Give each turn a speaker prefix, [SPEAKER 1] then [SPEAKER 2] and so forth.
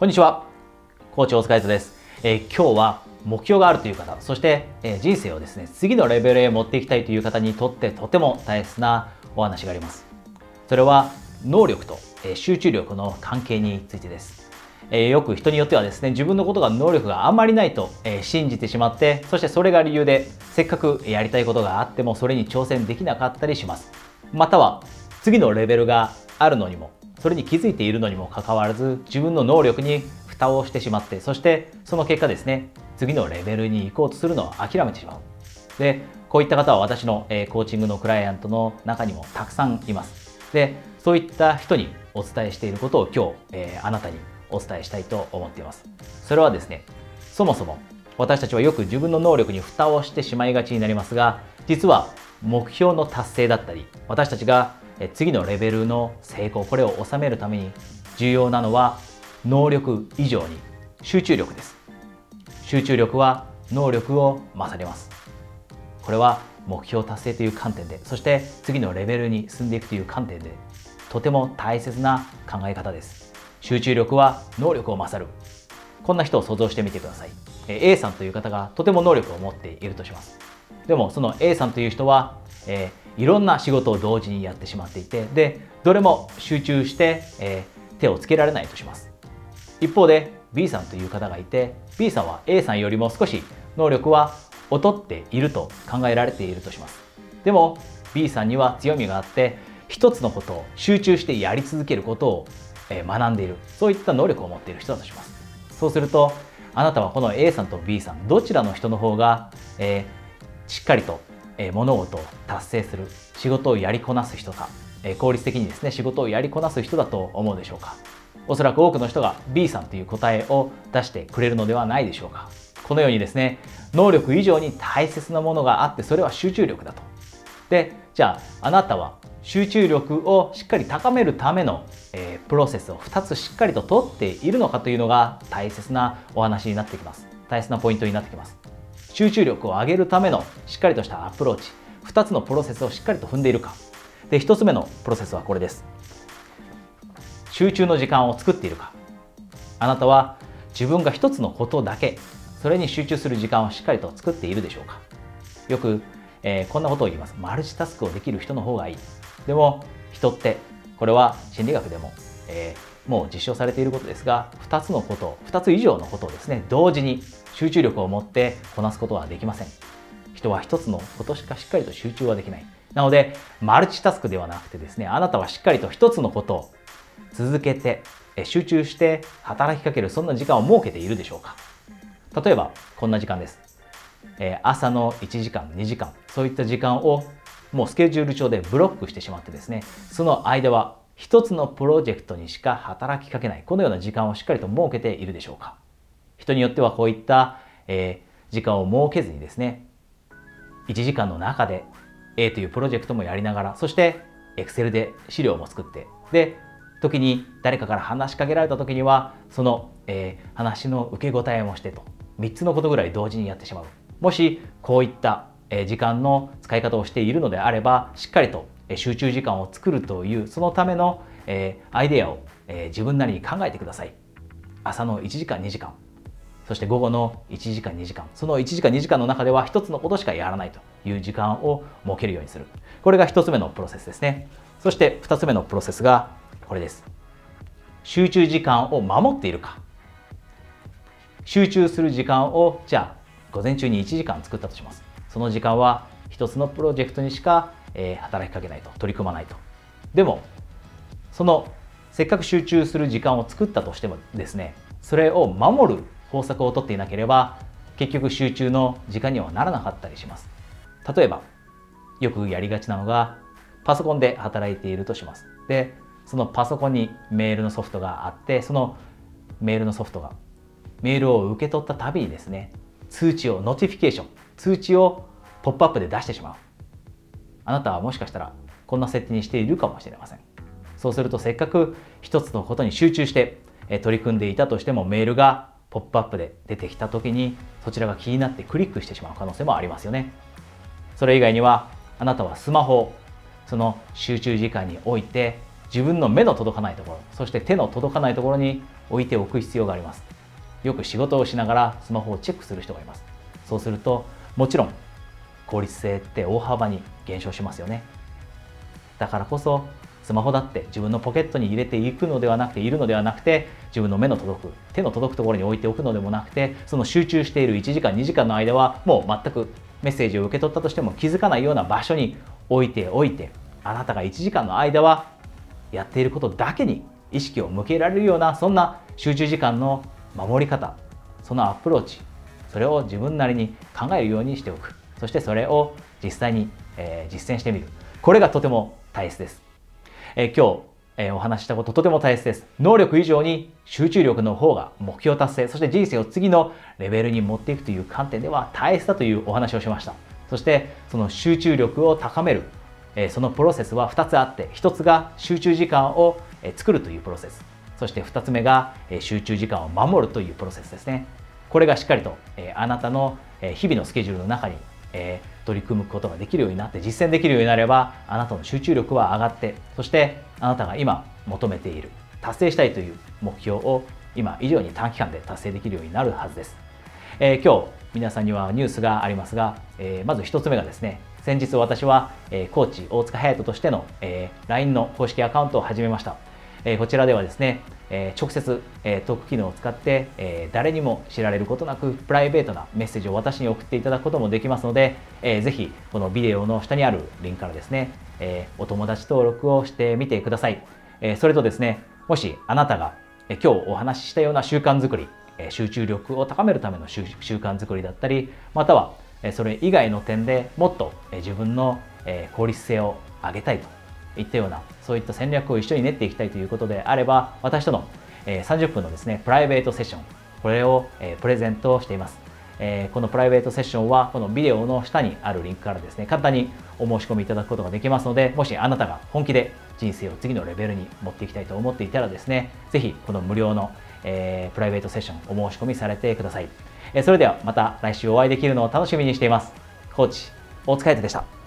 [SPEAKER 1] こんにちは。コーチ大塚です。えー、今日は目標があるという方、そして、えー、人生をですね、次のレベルへ持っていきたいという方にとってとても大切なお話があります。それは能力と、えー、集中力の関係についてです。え、よく人によってはですね、自分のことが能力があんまりないと、え、信じてしまって、そしてそれが理由で、せっかくやりたいことがあってもそれに挑戦できなかったりします。または、次のレベルがあるのにも、それに気づいているのにもかかわらず自分の能力に蓋をしてしまってそしてその結果ですね次のレベルに行こうとするのを諦めてしまう。でこういった方は私の、えコーチングのクライアントの中にもたくさんいます。でそういった人にお伝えしていることを今日、え、あなたにお伝えしたいと思っています。それはですねそもそも私たちはよく自分の能力に蓋をしてしまいがちになりますが実は目標の達成だったり私たちが次のレベルの成功これを収めるために重要なのは能力以上に集中力です。集中力は能力を勝ります。これは目標達成という観点でそして次のレベルに進んでいくという観点でとても大切な考え方です。集中力は能力を勝る。こんな人を想像してみてください。A さんという方がとても能力を持っているとします。でもその A さんという人は、えー、いろんな仕事を同時にやってしまっていてでどれも集中して、えー、手をつけられないとします。一方で B さんという方がいて B さんは A さんよりも少し能力は劣っていると考えられているとします。でも B さんには強みがあって一つのことを集中してやり続けることを学んでいるそういった能力を持っている人だとします。そうするとあなたはこの A さんと B さんどちらの人の方が、えー、しっかりと、え、物事を達成する仕事をやりこなす人か、え、効率的にですね仕事をやりこなす人だと思うでしょうか。おそらく多くの人が B さんという答えを出してくれるのではないでしょうか。このようにですね能力以上に大切なものがあってそれは集中力だと。でじゃああなたは集中力をしっかり高めるための、え、プロセスを2つしっかりと取っているのかというのが大切なお話になってきます。大切なポイントになってきます。集中力を上げるためのしっかりとしたアプローチ。2つのプロセスをしっかりと踏んでいるか。で1つ目のプロセスはこれです。集中の時間を作っているか。あなたは自分が一つのことだけそれに集中する時間をしっかりと作っているでしょうか。よく、えー、こんなことを言います。マルチタスクをできる人の方がいい。でも人ってこれは心理学でも、えー、もう実証されていることですが2つのこと2つ以上のことをですね同時に集中力を持ってこなすことはできません。人は1つのことしかしっかりと集中はできない。なのでマルチタスクではなくてですねあなたはしっかりと1つのことを続けて集中して働きかけるそんな時間を設けているでしょうか。例えばこんな時間です、え朝の1時間2時間。そういった時間をもうスケジュール帳でブロックしてしまってですねその間は一つのプロジェクトにしか働きかけない。このような時間をしっかりと設けているでしょうか。人によってはこういった、えー、時間を設けずにですね1時間の中で A というプロジェクトもやりながらそして Excel で資料も作ってで時に誰かから話しかけられた時にはその、えー、話の受け答えもしてと3つのことぐらい同時にやってしまう。もしこういった、え、時間の使い方をしているのであればしっかりと集中時間を作るというそのための、え、アイデアを、え、自分なりに考えてください。朝の1時間2時間。そして午後の1時間2時間。その1時間2時間の中では1つのことしかやらないという時間を設けるようにする。これが1つ目のプロセスですね。そして2つ目のプロセスがこれです。集中時間を守っているか。集中する時間をじゃあ午前中に1時間作ったとします。その時間は一つのプロジェクトにしか、えー、働きかけないと取り組まないと。でもそのせっかく集中する時間を作ったとしてもですねそれを守る方策をとっていなければ結局集中の時間にはならなかったりします。例えばよくやりがちなのがパソコンで働いているとします。でそのパソコンにメールのソフトがあってそのメールのソフトがメールを受け取ったたびにですね通知を notification 通知をポップアップで出してしまう。あなたはもしかしたらこんな設定にしているかもしれません。そうするとせっかく一つのことに集中して取り組んでいたとしてもメールがポップアップで出てきた時にそちらが気になってクリックしてしまう可能性もありますよね。それ以外にはあなたはスマホその集中時間において自分の目の届かないところそして手の届かないところに置いておく必要があります。よく仕事をしながらスマホをチェックする人がいます。そうするともちろん効率性って大幅に減少しますよね。だからこそスマホだって自分のポケットに入れていくのではなくているのではなくて自分の目の届く手の届くところに置いておくのでもなくてその集中している1時間2時間の間はもう全くメッセージを受け取ったとしても気づかないような場所に置いておいてあなたが1時間の間はやっていることだけに意識を向けられるようなそんな集中時間の守り方そのアプローチそれを自分なりに考えるようにしておく。そしてそれを実際に、えー、実践してみる。これがとても大切です、えー、今日、えー、お話したこととても大切です。能力以上に集中力の方が目標達成。そして人生を次のレベルに持っていくという観点では大切だというお話をしました。そしてその集中力を高める。えそのプロセスは2つあって1つが集中時間を作るというプロセス。そして2つ目が集中時間を守るというプロセスですね。これがしっかりとえあなたの日々のスケジュールの中にえ取り組むことができるようになって実践できるようになればあなたの集中力は上がってそしてあなたが今求めている達成したいという目標を今以上に短期間で達成できるようになるはずです、えー、今日皆さんにはニュースがありますが、えー、まず1つ目がですね先日私は、えー、コーチ大塚隼人としての、えー、LINE の公式アカウントを始めました、え、こちらではですね、え直接、えトーク機能を使って、え誰にも知られることなくプライベートなメッセージを私に送っていただくこともできますので、えー、ぜひこのビデオの下にあるリンクからですね、えお友達登録をしてみてください、えそれとですねもしあなたが、え今日お話ししたような習慣づくり集中力を高めるための習慣づくりだったりまたはそれ以外の点でもっと自分の効率性を上げたいといったようなそういった戦略を一緒に練っていきたいということであれば私との30分のですねプライベートセッションこれをプレゼントしていますこのプライベートセッションはこのビデオの下にあるリンクからですね簡単にお申し込みいただくことができますのでもしあなたが本気で人生を次のレベルに持っていきたいと思っていたらですねぜひこの無料のえ、プライベートセッションお申し込みされてください。え、それではまた来週お会いできるのを楽しみにしています。コーチ、大塚彩でした。